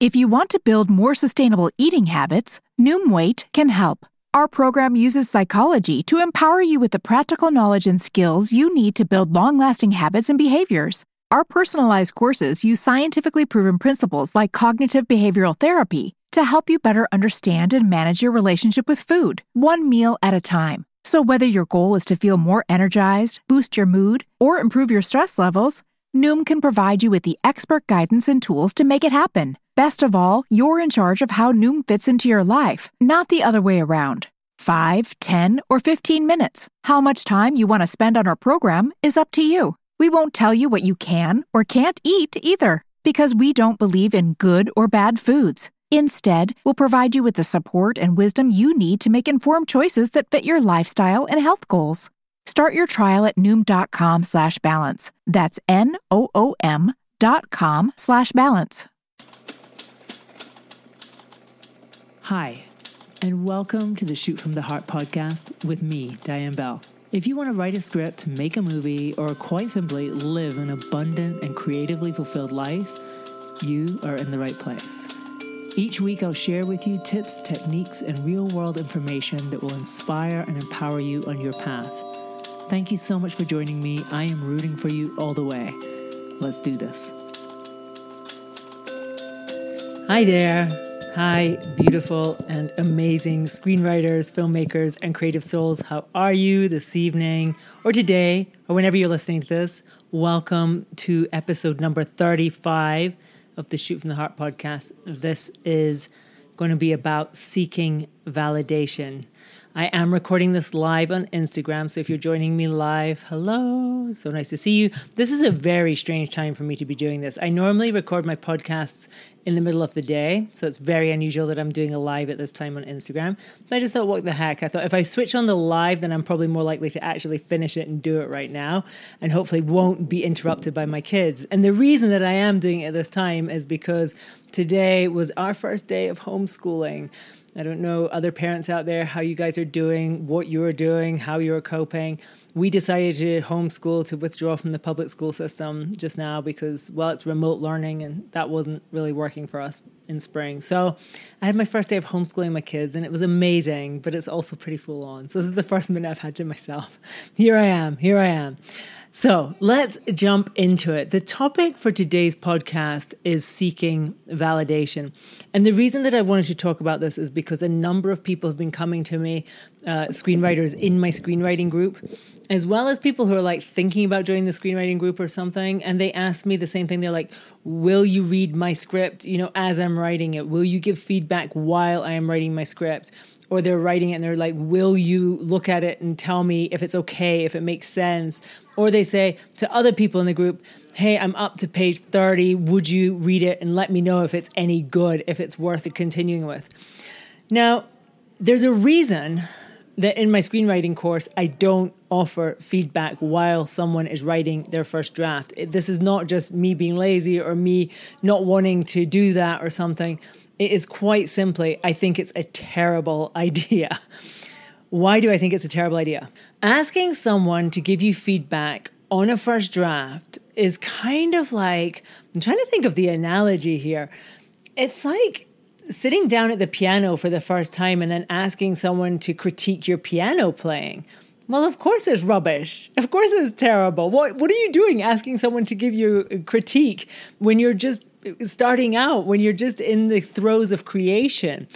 If you want to build more sustainable eating habits, Noom Weight can help. Our program uses psychology to empower you with the practical knowledge and skills you need to build long lasting habits and behaviors. Our personalized courses use scientifically proven principles like cognitive behavioral therapy to help you better understand and manage your relationship with food, one meal at a time. So, whether your goal is to feel more energized, boost your mood, or improve your stress levels, Noom can provide you with the expert guidance and tools to make it happen. Best of all, you're in charge of how Noom fits into your life, not the other way around. 5, 10, or 15 minutes. How much time you want to spend on our program is up to you. We won't tell you what you can or can't eat either, because we don't believe in good or bad foods. Instead, we'll provide you with the support and wisdom you need to make informed choices that fit your lifestyle and health goals. Start your trial at noom.com slash balance. That's N-O-O-M dot com slash balance. Hi, and welcome to the Shoot from the Heart podcast with me, Diane Bell. If you want to write a script, make a movie, or quite simply live an abundant and creatively fulfilled life, you are in the right place. Each week, I'll share with you tips, techniques, and real world information that will inspire and empower you on your path. Thank you so much for joining me. I am rooting for you all the way. Let's do this. Hi there. Hi, beautiful and amazing screenwriters, filmmakers, and creative souls. How are you this evening or today or whenever you're listening to this? Welcome to episode number 35 of the Shoot from the Heart podcast. This is going to be about seeking validation. I am recording this live on Instagram. So if you're joining me live, hello. So nice to see you. This is a very strange time for me to be doing this. I normally record my podcasts in the middle of the day. So it's very unusual that I'm doing a live at this time on Instagram. But I just thought, what the heck? I thought if I switch on the live, then I'm probably more likely to actually finish it and do it right now and hopefully won't be interrupted by my kids. And the reason that I am doing it at this time is because today was our first day of homeschooling. I don't know other parents out there how you guys are doing, what you're doing, how you're coping. We decided to homeschool to withdraw from the public school system just now because, well, it's remote learning and that wasn't really working for us in spring. So I had my first day of homeschooling my kids and it was amazing, but it's also pretty full on. So this is the first minute I've had to myself. Here I am, here I am. So let's jump into it. The topic for today's podcast is seeking validation. And the reason that I wanted to talk about this is because a number of people have been coming to me, uh, screenwriters in my screenwriting group, as well as people who are like thinking about joining the screenwriting group or something. And they ask me the same thing. They're like, Will you read my script, you know, as I'm writing it? Will you give feedback while I am writing my script? Or they're writing it and they're like, Will you look at it and tell me if it's okay, if it makes sense? Or they say to other people in the group, Hey, I'm up to page 30. Would you read it and let me know if it's any good, if it's worth continuing with? Now, there's a reason that in my screenwriting course, I don't offer feedback while someone is writing their first draft. This is not just me being lazy or me not wanting to do that or something. It is quite simply, I think it's a terrible idea. Why do I think it's a terrible idea? Asking someone to give you feedback on a first draft is kind of like, I'm trying to think of the analogy here. It's like sitting down at the piano for the first time and then asking someone to critique your piano playing. Well, of course it's rubbish. Of course it's terrible. What what are you doing asking someone to give you a critique when you're just starting out, when you're just in the throes of creation?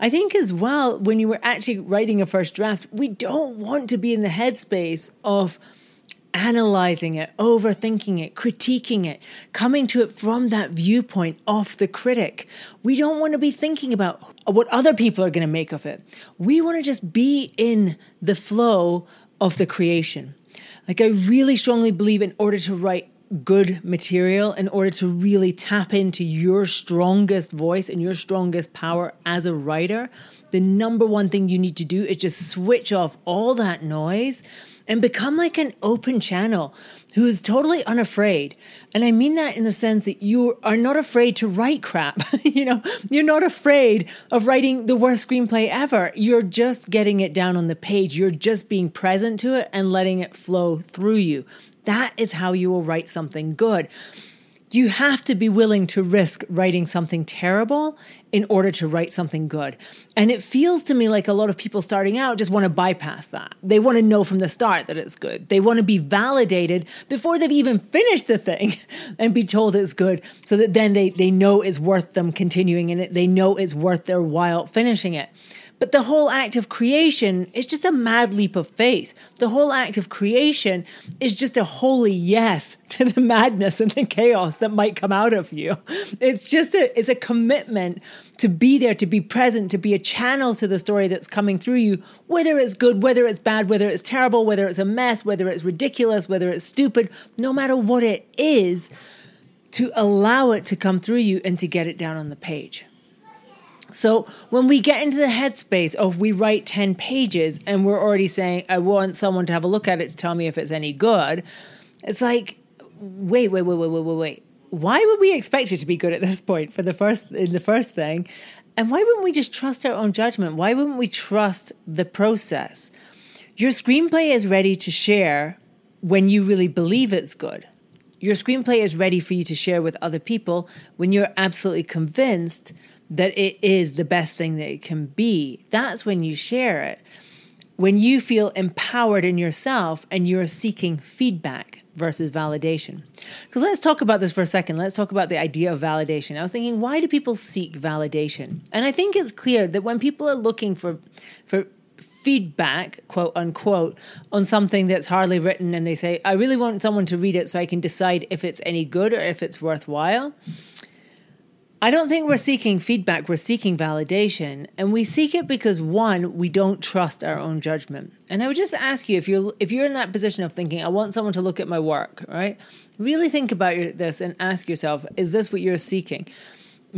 I think as well when you were actually writing a first draft, we don't want to be in the headspace of analyzing it, overthinking it, critiquing it, coming to it from that viewpoint of the critic. We don't want to be thinking about what other people are going to make of it. We want to just be in the flow of the creation. Like, I really strongly believe in order to write good material, in order to really tap into your strongest voice and your strongest power as a writer, the number one thing you need to do is just switch off all that noise and become like an open channel who is totally unafraid. And I mean that in the sense that you are not afraid to write crap. you know, you're not afraid of writing the worst screenplay ever. You're just getting it down on the page. You're just being present to it and letting it flow through you. That is how you will write something good. you have to be willing to risk writing something terrible in order to write something good. And it feels to me like a lot of people starting out just want to bypass that. They want to know from the start that it's good. They want to be validated before they've even finished the thing and be told it's good so that then they, they know it's worth them continuing in it. They know it's worth their while finishing it. But the whole act of creation is just a mad leap of faith. The whole act of creation is just a holy yes to the madness and the chaos that might come out of you. It's just a it's a commitment to be there, to be present, to be a channel to the story that's coming through you, whether it's good, whether it's bad, whether it's terrible, whether it's a mess, whether it's ridiculous, whether it's stupid, no matter what it is, to allow it to come through you and to get it down on the page. So when we get into the headspace of we write 10 pages and we're already saying, I want someone to have a look at it to tell me if it's any good, it's like, wait, wait, wait, wait, wait, wait, wait. Why would we expect it to be good at this point for the first in the first thing? And why wouldn't we just trust our own judgment? Why wouldn't we trust the process? Your screenplay is ready to share when you really believe it's good. Your screenplay is ready for you to share with other people when you're absolutely convinced that it is the best thing that it can be, that's when you share it. When you feel empowered in yourself and you're seeking feedback versus validation. Because let's talk about this for a second. Let's talk about the idea of validation. I was thinking, why do people seek validation? And I think it's clear that when people are looking for for feedback, quote unquote, on something that's hardly written and they say, I really want someone to read it so I can decide if it's any good or if it's worthwhile. I don't think we're seeking feedback, we're seeking validation. And we seek it because one, we don't trust our own judgment. And I would just ask you if you're if you're in that position of thinking, I want someone to look at my work, right? Really think about this and ask yourself, is this what you're seeking?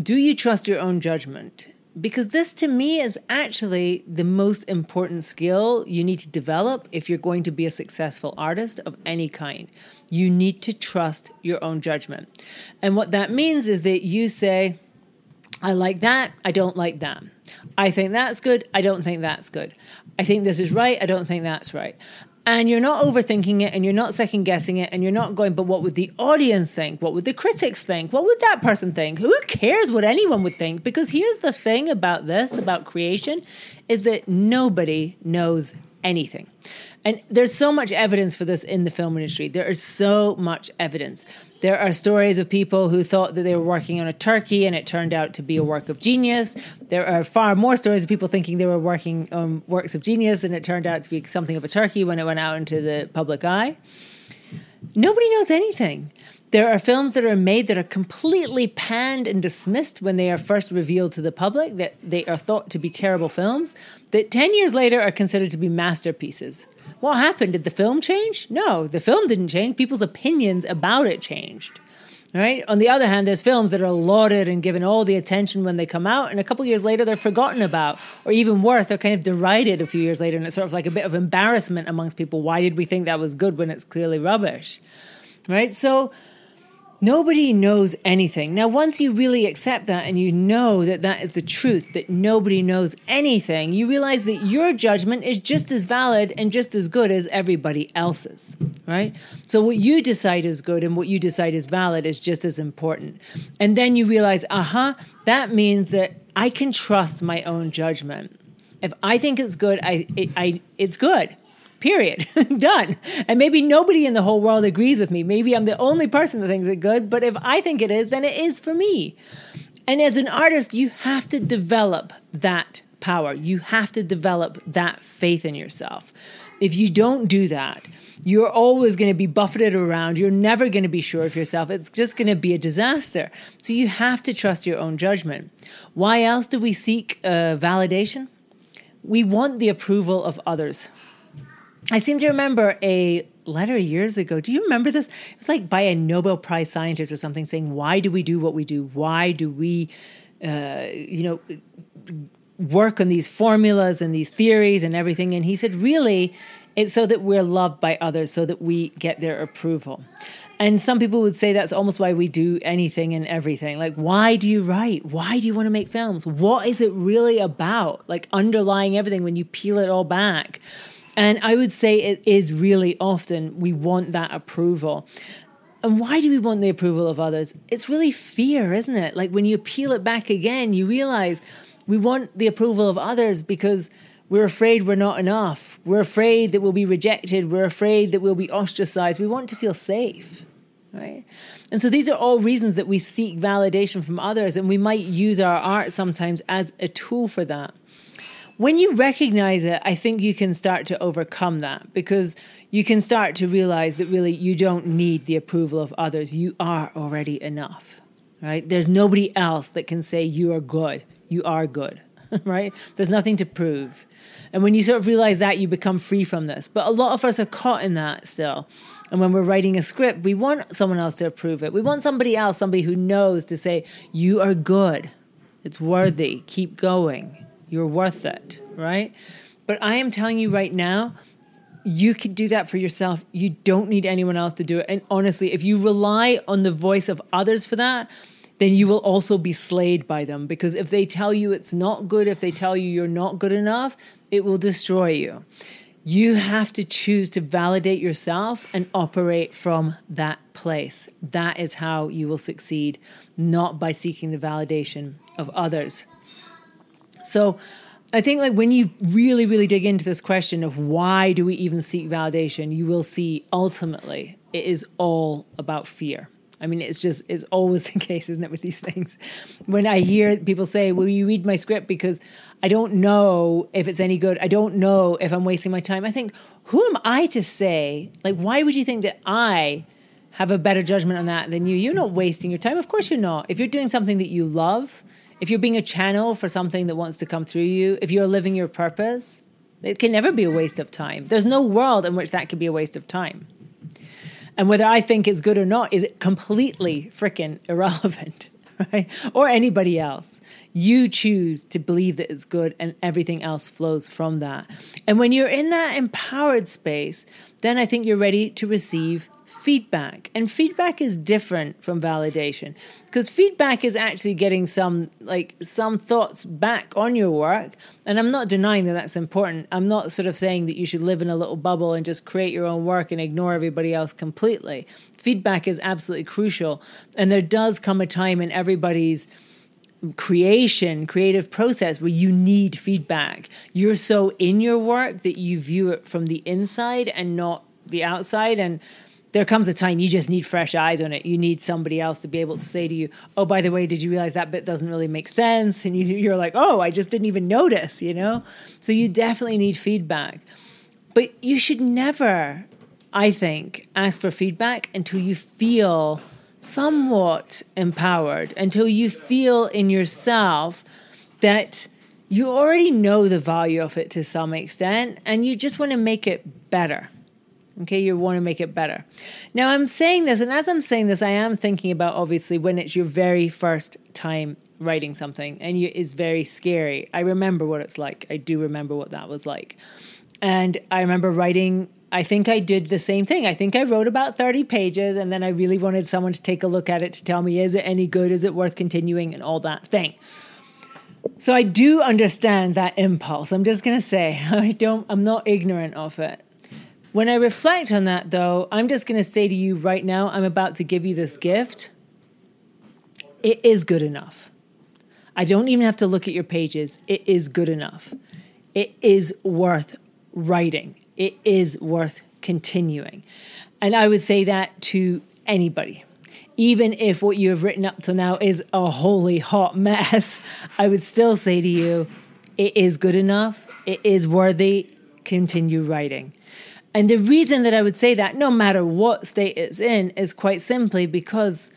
Do you trust your own judgment? Because this to me is actually the most important skill you need to develop if you're going to be a successful artist of any kind. You need to trust your own judgment. And what that means is that you say, I like that, I don't like that. I think that's good, I don't think that's good. I think this is right, I don't think that's right and you're not overthinking it and you're not second guessing it and you're not going but what would the audience think? What would the critics think? What would that person think? Who cares what anyone would think? Because here's the thing about this about creation is that nobody knows anything and there's so much evidence for this in the film industry. There is so much evidence. There are stories of people who thought that they were working on a turkey and it turned out to be a work of genius. There are far more stories of people thinking they were working on works of genius and it turned out to be something of a turkey when it went out into the public eye. Nobody knows anything. There are films that are made that are completely panned and dismissed when they are first revealed to the public, that they are thought to be terrible films, that 10 years later are considered to be masterpieces. What happened? Did the film change? No, the film didn't change. People's opinions about it changed. Right? On the other hand, there's films that are lauded and given all the attention when they come out, and a couple years later they're forgotten about. Or even worse, they're kind of derided a few years later, and it's sort of like a bit of embarrassment amongst people. Why did we think that was good when it's clearly rubbish? Right? So Nobody knows anything. Now, once you really accept that and you know that that is the truth, that nobody knows anything, you realize that your judgment is just as valid and just as good as everybody else's, right? So, what you decide is good and what you decide is valid is just as important. And then you realize, aha, uh-huh, that means that I can trust my own judgment. If I think it's good, I, it, I, it's good. Period. Done. And maybe nobody in the whole world agrees with me. Maybe I'm the only person that thinks it good, but if I think it is, then it is for me. And as an artist, you have to develop that power. You have to develop that faith in yourself. If you don't do that, you're always going to be buffeted around. You're never going to be sure of yourself. It's just going to be a disaster. So you have to trust your own judgment. Why else do we seek uh, validation? We want the approval of others. I seem to remember a letter years ago. Do you remember this? It was like by a Nobel Prize scientist or something saying, Why do we do what we do? Why do we, uh, you know, work on these formulas and these theories and everything? And he said, Really, it's so that we're loved by others, so that we get their approval. And some people would say that's almost why we do anything and everything. Like, why do you write? Why do you want to make films? What is it really about? Like, underlying everything when you peel it all back. And I would say it is really often we want that approval. and why do we want the approval of others? It's really fear, isn't it? Like when you peel it back again, you realize we want the approval of others because we're afraid we're not enough. We're afraid that we'll be rejected. We're afraid that we'll be ostracized. We want to feel safe, right? And so these are all reasons that we seek validation from others, and we might use our art sometimes as a tool for that. When you recognize it, I think you can start to overcome that because you can start to realize that really you don't need the approval of others. You are already enough, right? There's nobody else that can say you are good. You are good, right? There's nothing to prove. And when you sort of realize that, you become free from this. But a lot of us are caught in that still. And when we're writing a script, we want someone else to approve it. We want somebody else, somebody who knows to say, You are good. It's worthy. Keep going. You're worth it, right? But I am telling you right now, you can do that for yourself. You don't need anyone else to do it. And honestly, if you rely on the voice of others for that, then you will also be slayed by them because if they tell you it's not good, if they tell you you're not good enough, it will destroy you. You have to choose to validate yourself and operate from that place. That is how you will succeed, not by seeking the validation of others. So, I think like when you really, really dig into this question of why do we even seek validation, you will see ultimately it is all about fear. I mean, it's just, it's always the case, isn't it, with these things? When I hear people say, Will you read my script because I don't know if it's any good? I don't know if I'm wasting my time. I think, who am I to say? Like, why would you think that I have a better judgment on that than you? You're not wasting your time. Of course, you're not. If you're doing something that you love, if you're being a channel for something that wants to come through you, if you're living your purpose, it can never be a waste of time. There's no world in which that could be a waste of time. And whether I think it's good or not is completely freaking irrelevant, right? Or anybody else. You choose to believe that it's good and everything else flows from that. And when you're in that empowered space, then I think you're ready to receive feedback. And feedback is different from validation because feedback is actually getting some like some thoughts back on your work. And I'm not denying that that's important. I'm not sort of saying that you should live in a little bubble and just create your own work and ignore everybody else completely. Feedback is absolutely crucial. And there does come a time in everybody's creation, creative process where you need feedback. You're so in your work that you view it from the inside and not the outside. And there comes a time you just need fresh eyes on it. You need somebody else to be able to say to you, "Oh, by the way, did you realize that bit doesn't really make sense?" And you, are like, "Oh, I just didn't even notice," you know. So you definitely need feedback, but you should never, I think, ask for feedback until you feel somewhat empowered, until you feel in yourself that you already know the value of it to some extent, and you just want to make it better Okay, you want to make it better. Now, I'm saying this, and as I'm saying this, I am thinking about obviously when it's your very first time writing something and you, it's very scary. I remember what it's like. I do remember what that was like. And I remember writing, I think I did the same thing. I think I wrote about 30 pages and then I really wanted someone to take a look at it to tell me, is it any good? Is it worth continuing? And all that thing. So I do understand that impulse. I'm just going to say, I don't, I'm not ignorant of it. When I reflect on that, though, I'm just going to say to you right now, I'm about to give you this gift. It is good enough. I don't even have to look at your pages. It is good enough. It is worth writing. It is worth continuing. And I would say that to anybody. Even if what you have written up to now is a holy hot mess, I would still say to you, it is good enough. It is worthy. Continue writing. And the reason that I would say that, no matter what state it's in, is quite simply because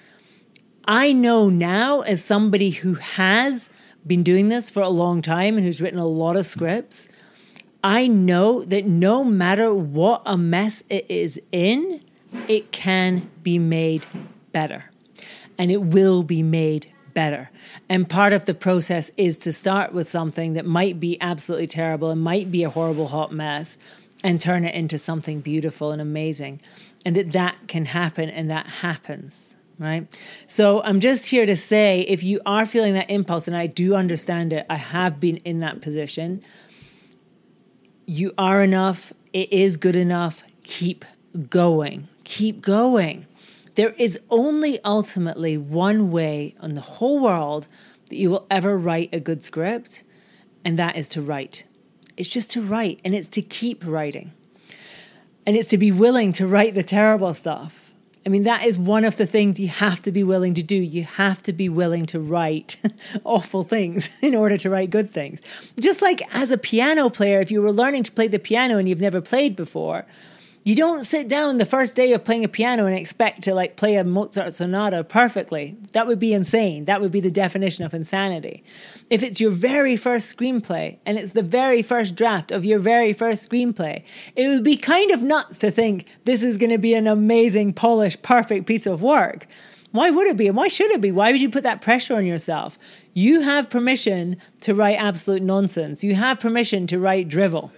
I know now, as somebody who has been doing this for a long time and who's written a lot of scripts, I know that no matter what a mess it is in, it can be made better. And it will be made better. And part of the process is to start with something that might be absolutely terrible and might be a horrible hot mess and turn it into something beautiful and amazing. And that that can happen and that happens, right? So I'm just here to say if you are feeling that impulse, and I do understand it, I have been in that position, you are enough, it is good enough, keep going, keep going. There is only ultimately one way on the whole world that you will ever write a good script, and that is to write. It's just to write, and it's to keep writing. And it's to be willing to write the terrible stuff I mean, that is one of the things you have to be willing to do. You have to be willing to write awful things in order to write good things. Just like as a piano player, if you were learning to play the piano and you've never played before, you don't sit down the first day of playing a piano and expect to like play a Mozart sonata perfectly. That would be insane. That would be the definition of insanity. If it's your very first screenplay and it's the very first draft of your very first screenplay, it would be kind of nuts to think this is going to be an amazing, polished, perfect piece of work. Why would it be? And why should it be? Why would you put that pressure on yourself? You have permission to write absolute nonsense. You have permission to write drivel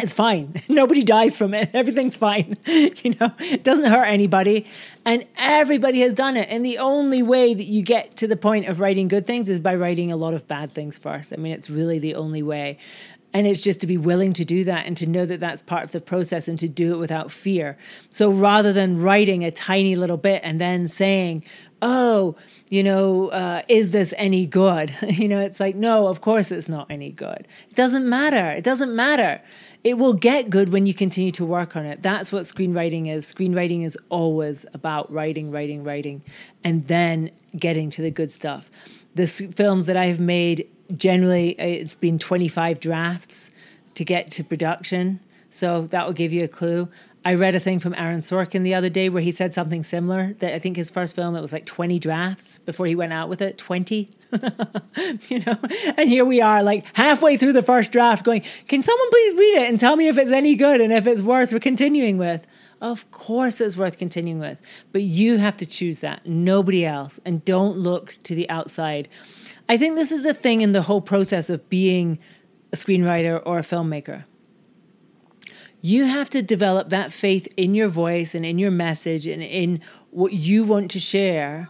it's fine. Nobody dies from it. Everything's fine. you know, it doesn't hurt anybody. And everybody has done it. And the only way that you get to the point of writing good things is by writing a lot of bad things first. I mean, it's really the only way. And it's just to be willing to do that and to know that that's part of the process and to do it without fear. So rather than writing a tiny little bit and then saying, oh, you know, uh, is this any good? you know, it's like, no, of course it's not any good. It doesn't matter. It doesn't matter it will get good when you continue to work on it. That's what screenwriting is. Screenwriting is always about writing, writing, writing, and then getting to the good stuff. The films that I have made, generally, uh, it's been 25 drafts to get to production. So that will give you a clue. I read a thing from Aaron Sorkin the other day where he said something similar that I think his first film, it was like 20 drafts before he went out with it. 20. you know, and here we are, like halfway through the first draft, going, Can someone please read it and tell me if it's any good and if it's worth continuing with? Of course, it's worth continuing with, but you have to choose that, nobody else, and don't look to the outside. I think this is the thing in the whole process of being a screenwriter or a filmmaker. You have to develop that faith in your voice and in your message and in what you want to share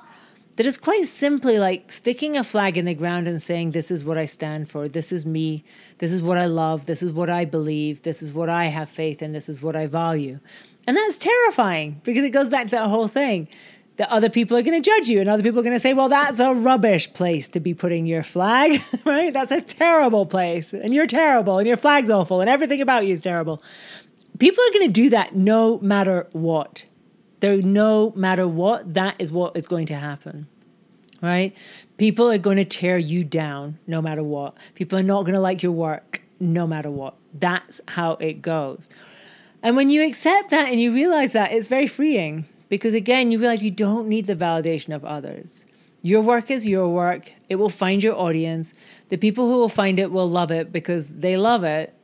that is quite simply like sticking a flag in the ground and saying, This is what I stand for. This is me. This is what I love. This is what I believe. This is what I have faith in. This is what I value. And that's terrifying because it goes back to that whole thing that other people are going to judge you and other people are going to say, well, that's a rubbish place to be putting your flag, right? That's a terrible place and you're terrible and your flag's awful and everything about you is terrible. People are going to do that no matter what. There, no matter what, that is what is going to happen, right? People are going to tear you down no matter what. People are not going to like your work no matter what. That's how it goes. And when you accept that and you realize that, it's very freeing because, again, you realize you don't need the validation of others. Your work is your work, it will find your audience. The people who will find it will love it because they love it,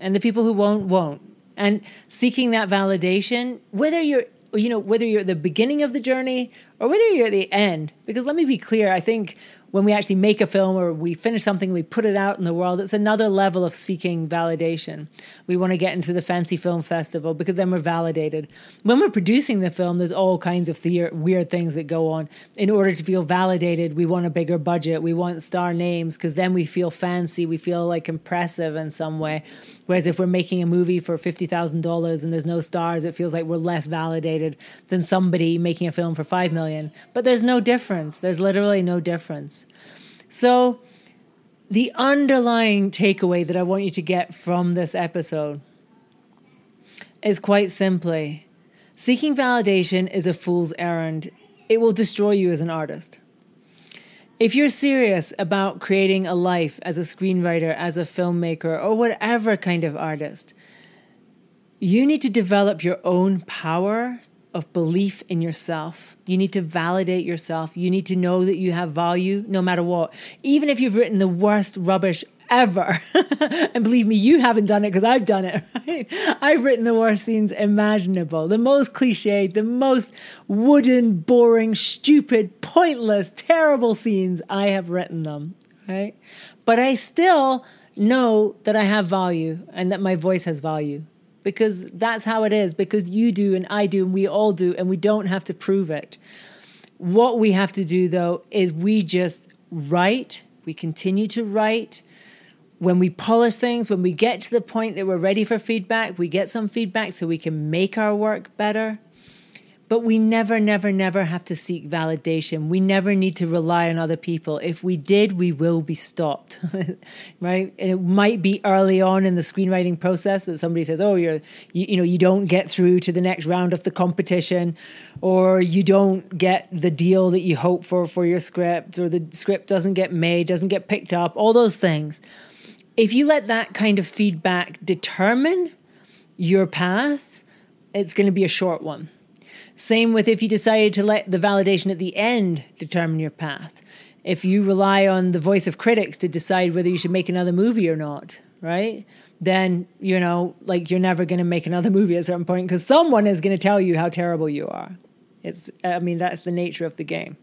and the people who won't, won't. And seeking that validation, whether you're you know, whether you're at the beginning of the journey or whether you're at the end. Because let me be clear, I think when we actually make a film or we finish something, we put it out in the world, it's another level of seeking validation. We want to get into the fancy film festival because then we're validated. When we're producing the film, there's all kinds of the- weird things that go on. In order to feel validated, we want a bigger budget, we want star names because then we feel fancy, we feel like impressive in some way. Whereas if we're making a movie for $50,000 and there's no stars, it feels like we're less validated than somebody making a film for 5 million. But there's no difference. There's literally no difference. So the underlying takeaway that I want you to get from this episode is quite simply seeking validation is a fool's errand. It will destroy you as an artist. If you're serious about creating a life as a screenwriter, as a filmmaker, or whatever kind of artist, you need to develop your own power of belief in yourself. You need to validate yourself. You need to know that you have value no matter what. Even if you've written the worst rubbish ever. and believe me, you haven't done it because I've done it. Right? I've written the worst scenes imaginable, the most cliched, the most wooden, boring, stupid, pointless, terrible scenes. I have written them, right? But I still know that I have value and that my voice has value because that's how it is, because you do and I do and we all do, and we don't have to prove it. What we have to do though is we just write, we continue to write when we polish things, when we get to the point that we're ready for feedback, we get some feedback so we can make our work better. But we never, never, never have to seek validation. We never need to rely on other people. If we did, we will be stopped, right? And it might be early on in the screenwriting process that somebody says, "Oh, you're, you, you know, you don't get through to the next round of the competition, or you don't get the deal that you hope for for your script, or the script doesn't get made, doesn't get picked up, all those things." If you let that kind of feedback determine your path, it's going to be a short one same with if you decided to let the validation at the end determine your path. If you rely on the voice of critics to decide whether you should make another movie or not, right? Then, you know, like you're never going to make another movie at a certain point because someone is going to tell you how terrible you are. It's, I mean, that's the nature of the game.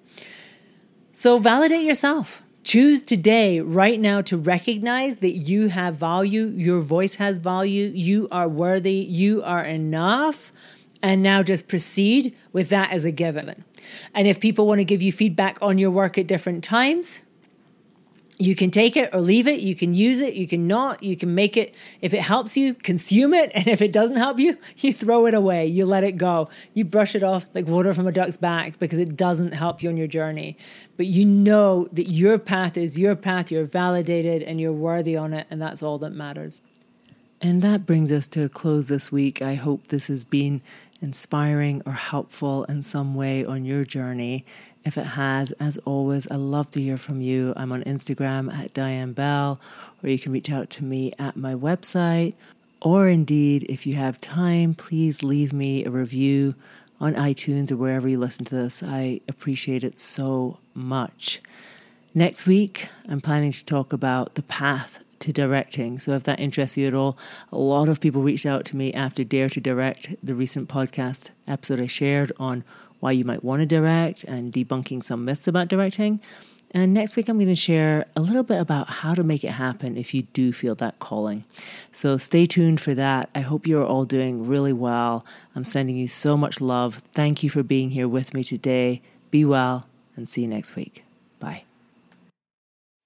So validate yourself. Choose today, right now, to recognize that you have value, your voice has value, you are worthy, you are enough and now just proceed with that as a given. And if people want to give you feedback on your work at different times, you can take it or leave it. You can use it. You can not. You can make it. If it helps you, consume it. And if it doesn't help you, you throw it away. You let it go. You brush it off like water from a duck's back because it doesn't help you on your journey. But you know that your path is your path. You're validated and you're worthy on it. And that's all that matters. And that brings us to a close this week. I hope this has been inspiring or helpful in some way on your journey. If it has, as always, I love to hear from you. I'm on Instagram at Diane Bell, or you can reach out to me at my website. Or indeed, if you have time, please leave me a review on iTunes or wherever you listen to this. I appreciate it so much. Next week, I'm planning to talk about the path to directing. So if that interests you at all, a lot of people reached out to me after Dare to Direct, the recent podcast episode I shared on why you might want to direct and debunking some myths about directing. And next week, I'm going to share a little bit about how to make it happen if you do feel that calling. So stay tuned for that. I hope you're all doing really well. I'm sending you so much love. Thank you for being here with me today. Be well and see you next week. Bye.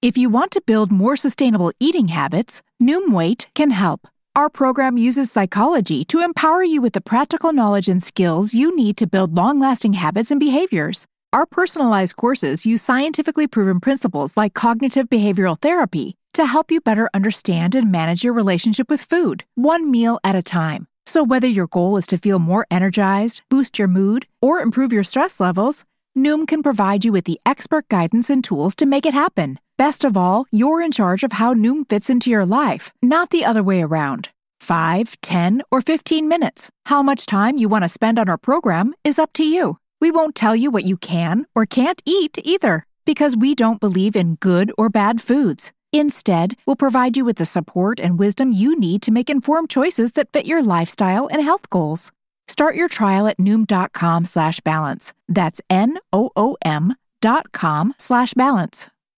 If you want to build more sustainable eating habits, Noom Weight can help. Our program uses psychology to empower you with the practical knowledge and skills you need to build long lasting habits and behaviors. Our personalized courses use scientifically proven principles like cognitive behavioral therapy to help you better understand and manage your relationship with food, one meal at a time. So, whether your goal is to feel more energized, boost your mood, or improve your stress levels, Noom can provide you with the expert guidance and tools to make it happen. Best of all, you're in charge of how Noom fits into your life, not the other way around. 5, 10, or 15 minutes. How much time you want to spend on our program is up to you. We won't tell you what you can or can't eat either, because we don't believe in good or bad foods. Instead, we'll provide you with the support and wisdom you need to make informed choices that fit your lifestyle and health goals. Start your trial at noom.com slash balance. That's N-O-O-M dot com slash balance.